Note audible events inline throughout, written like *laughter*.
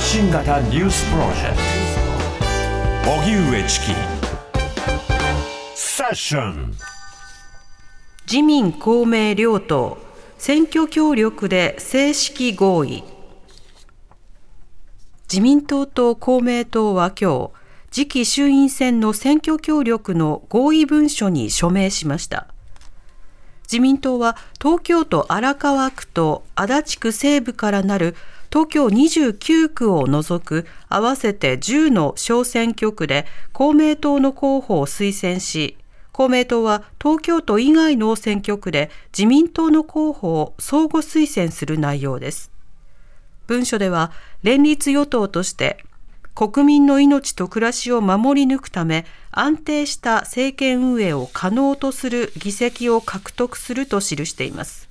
発信型ニュースプロジェクト。荻上チキ。セッション。自民公明両党。選挙協力で正式合意。自民党と公明党は今日次期衆院選の選挙協力の合意文書に署名しました。自民党は東京都荒川区と足立区西部からなる東京29区を除く合わせて10の小選挙区で公明党の候補を推薦し公明党は東京都以外の選挙区で自民党の候補を相互推薦する内容です。文書では連立与党として国民の命と暮らしを守り抜くため安定した政権運営を可能とする議席を獲得すると記しています。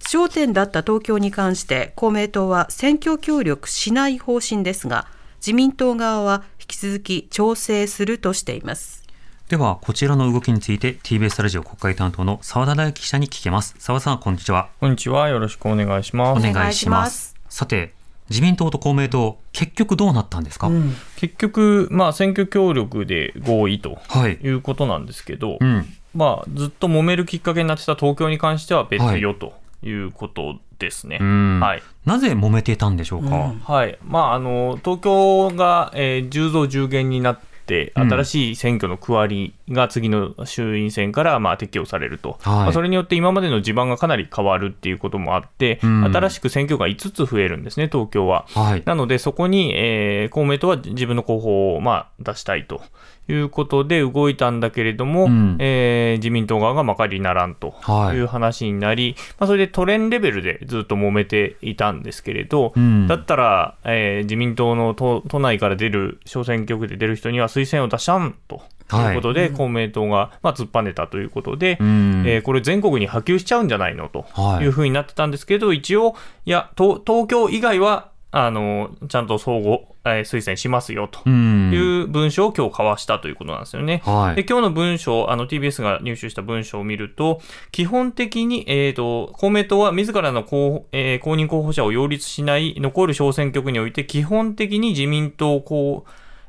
焦点だった東京に関して公明党は選挙協力しない方針ですが自民党側は引き続き調整するとしていますでは、こちらの動きについて TBS ラジオ国会担当の澤田大記者に聞けます。澤田さん、こんにちは。こんにちは。よろしくお願いします。お願いします。さて、自民党と公明党、結局どうなったんですか、うん、結局、まあ、選挙協力で合意とはいいうことなんですけど、うん、まあ、ずっと揉めるきっかけになってた東京に関しては別よということですね。はい、なぜ揉めていたんでしょうか？うん、はい。まあ、あの東京が、えー、10増10減になって新しい選挙の区割りが次の衆院選からまあ適用されると、はい、まあ、それによって今までの地盤がかなり変わるっていうこともあって、うん、新しく選挙が5つ増えるんですね、東京は。はい、なので、そこに、えー、公明党は自分の候補をまあ出したいということで動いたんだけれども、うん、えー、自民党側がまかりならんとい。う話になり、はい、まあ、それで都連レベルでずっと揉めていたんですけれど、うん、だったら、えー、自民党の都都内から出る小選挙区で出る人には推薦を出しゃんと。ということで、はい、公明党が、まあ、突っぱねたということで、うん、えー、これ、全国に波及しちゃうんじゃないの？とい。うふうになってたんですけど、はい、一応、いや東、東京以外はあのちゃんと相互、えー、推薦しますよという文書を今日交わしたということなんですよね。はい、で今日の文書、あの TBS が入手した文書を見ると、基本的に、えーと、公明党は自らの公,、えー、公認候補者を擁立しない残る小選挙区において、基本的に自民党公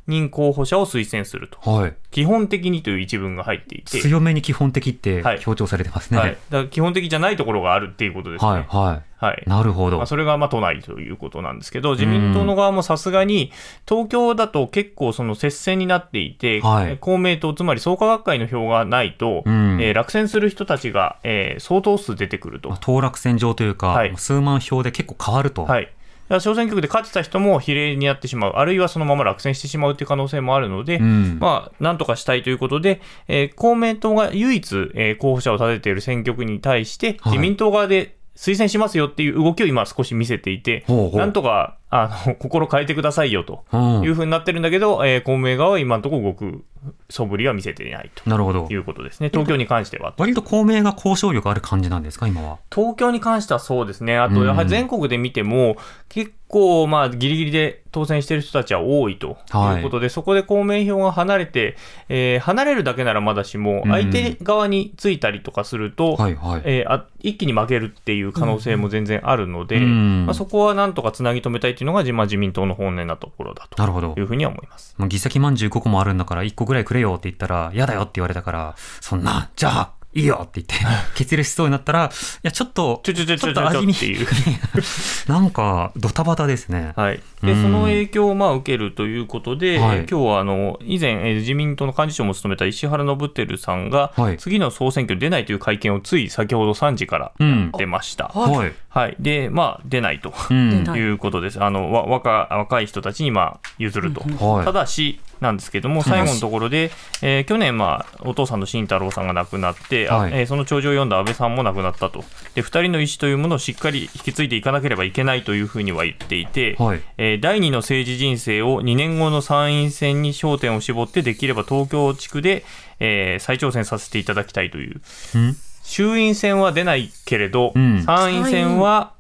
認候補者を推薦すると、はい、基本的にという一文が入っていて、強めに基本的って強調されてますね。はい、はい、だから基本的じゃないところがあるっていうことですね。はい、はい。はい、なるほど。まあ、それがまあ都内ということなんですけど、自民党の側もさすがに、東京だと結構その接戦になっていて、はい、公明党、つまり創価学会の票がないと、うん、えー、落選する人たちが、えー、相当数出てくると。当落選上というか、はい、数万票で結構変わると。はい小選挙区で勝ってた人も比例になってしまう、あるいはそのまま落選してしまうという可能性もあるので、うん、まあ、なんとかしたいということで、えー、公明党が唯一、えー、候補者を立てている選挙区に対して、自民党側で推薦しますよっていう動きを今少し見せていて、なんとかあの *laughs* 心変えてくださいよというふうになってるんだけど、えー、公明側は今のところ動く素振りは見せていないとなるほど。いうことですね、東京に関しては。割と公明が交渉力ある感じなんですか、今は？東京に関してはそうですね、あとやはり全国で見ても、結構、まあ、ギリギリで当選している人たちは多いとい。うことで、はい、そこで公明票が離れて、えー、離れるだけならまだしも、相手側についたりとかすると、はいはい、えー、あ一気に負けるっていう可能性も全然あるので、うん。まあ、そこはなんとかつなぎ止めたいというのが、まあ、自民党の本音なところだというふうには思います。まあ、議席満15個もあるんだから、1個ぐらいくれよって言ったら、嫌だよって言われたから、そんな、じゃあ、いいよって言って、*laughs* 決裂しそうになったら、いや、ちょっと、ちょちょちょちょっていう。*laughs* なんか、ドタバタですね。はい。で、その影響をまあ受けるということで、はいえー今日はあの、以前、えー自民党の幹事長も務めた石原伸晃さんが、はい次の総選挙に出ないという会見をつい先ほど3時からうん。出ました。はい。はい。で、まあ、出ないとうん。ないいうことです。あの、わ若若い人たちにまあ譲ると。はいただし、なんですけども、最後のところで、えー去年、まあ、お父さんの慎太郎さんが亡くなって、あはいえーその長寿を読んだ安倍さんも亡くなったと。で、二人の意思というものをしっかり引き継いでいかなければいけないというふうには言っていて、はい。えー第二の政治人生を2年後の参院選に焦点を絞って、できれば東京地区で、えー再挑戦させていただきたいという。うん衆院選は出ないけれど、うん。参院選は、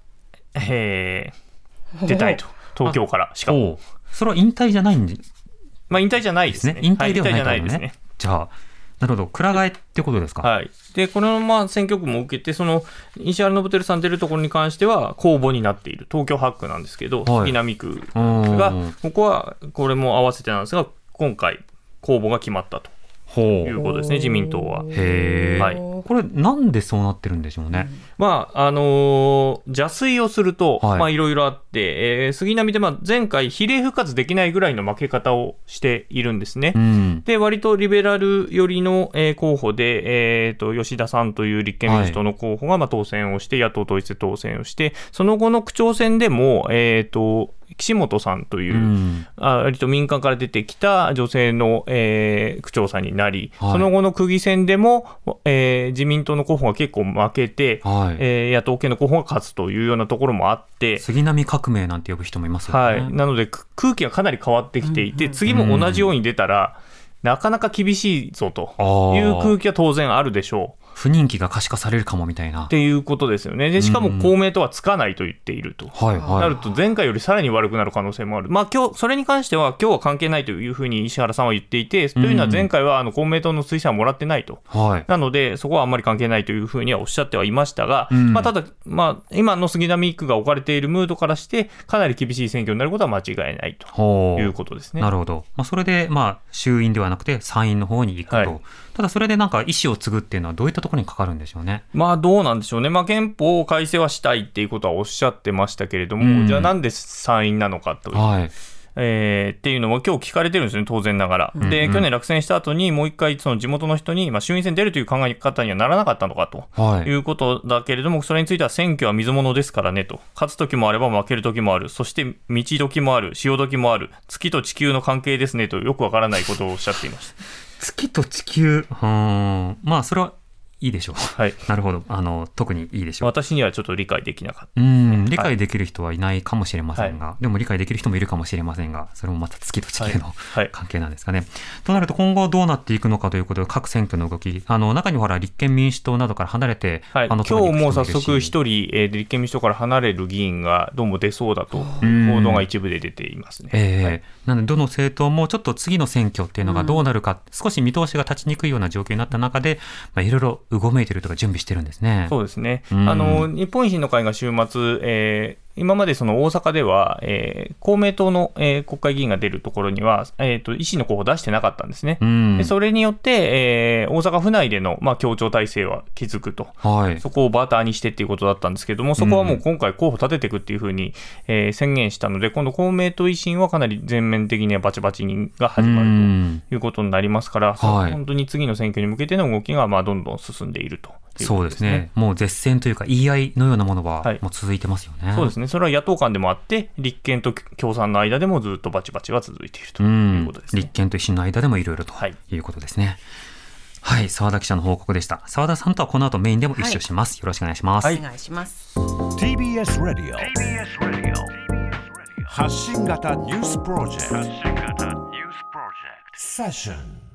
えー出たいと。東京から、しかも。それは引退じゃないんでまあ、引退じゃないですね。引退ではないですね。じゃあ、なるほど、くら替えってことですか？はい、でこのまま選挙区も受けて、その石原伸晃さん出るところに関しては公募になっている、東京8区なんですけど、はい。杉並区うん。が、ここはこれも合わせてなんですが、今回、公募が決まったとほいうことですね、自民党は。へえ、はいこれ、なんでそうなってるんでしょうね。まああのー邪推をすると、はい。まあいろいろあって、えー杉並でまあ前回、比例復活できないぐらいの負け方をしているんですね。うん、で、割とリベラル寄りの、えー候補で、えーと、吉田さんという立憲民主党の候補が、まあ、当選をして、野党統一で当選をして、その後の区長選でも、えーと、岸本さんという、うん。あ割と民間から出てきた女性の、えー区長さんになり、はい。その後の区議選でも、えー自民党の候補が結構負けて、はい。えー野党系の候補が勝つというようなところもあって、杉並革命なんて呼ぶ人もいますよね。はい、なのでく空気がかなり変わってきていて、次も同じように出たら、なかなか厳しいぞという空気は当然あるでしょう。不人気が可視化されるかもみたいなっ。ていうことですよね。でしかもうん公明党はつかないと言っていると。はいはい。なると前回よりさらに悪くなる可能性もある、まあ、今日それに関しては、今日は関係ないというふうに石原さんは言っていて、というのは前回はあの公明党の推薦はもらってないと、はい。なので、そこはあんまり関係ないというふうにはおっしゃってはいましたが、うんまあ、ただ、まあ、今の杉並区が置かれているムードからして、かなり厳しい選挙になることは間違いないということですね。なるほど。まあ、それで、まあ、衆院ではなくて参院の方に行くと。はいただ、それでなんか意思を継ぐっていうのはどういったところにかかるんでしょうね。まあどうなんでしょうね、まあ、憲法改正はしたいっていうことはおっしゃってましたけれども、うんじゃあなんで参院なのかという、はい。えーっていうのも今日聞かれてるんですよね、当然ながら。で、うん去年落選した後にもう一回その地元の人に、まあ、衆院選出るという考え方にはならなかったのかと。はいい。うことだけれども、それについては選挙は水物ですからねと、勝つ時もあれば負ける時もある、そして道時もある、潮時もある、月と地球の関係ですねと、よくわからないことをおっしゃっていまし *laughs* 月と地球。うーん。まあ、それはいいでしょう。た。はい。なるほど。あの、特にいいでしょう。私にはちょっと理解できなかった。うん、理解できる人はいないかもしれませんが、でも理解できる人もいるかもしれませんが、それもまた月と地球の、はいはい *laughs* 関係なんですかね。となると今後どうなっていくのかということで、各選挙の動き、あの中にほら立憲民主党などから離れて、はい、あの今日もう早速一一人、えー立憲民主党から離れる議員がどうも出そうだとうん報道が一部で出ていますね。ええはいなので、どの政党もちょっと次の選挙っていうのがどうなるか、少し見通しが立ちにくいような状況になった中で、まあ、いろいろうごめいてるとか準備してるんですね。そうですね、うんあの日本維新の会が週末、えー今までその大阪では、えー公明党の、えー国会議員が出るところには、えー、と維新の候補を出してなかったんですね。うんでそれによって、えー大阪府内での、まあ、協調体制は築くと。はい。そこをバーターにしてっていうことだったんですけども、そこはもう今回候補立てていくっていうふうに、えー宣言したので、今度公明と維新はかなり全面的にはバチバチが始まるうんということになりますから、はい本当に次の選挙に向けての動きがまあどんどん進んでいるということそうですね。。もう絶戦というか言い合いのようなものははいもう続いてますよね。そうですね。それは野党間でもあって、立憲と共産の間でもずっとバチバチが続いているとう、いうんことですね。立憲と維新の間でもいろいろとはいいうことですね。はい、澤田記者の報告でした。澤田さんとはこの後メインでも一緒します。よろしくお願いします。お願いします。TBS ラディオ発信型ニュースプロジェクトセッション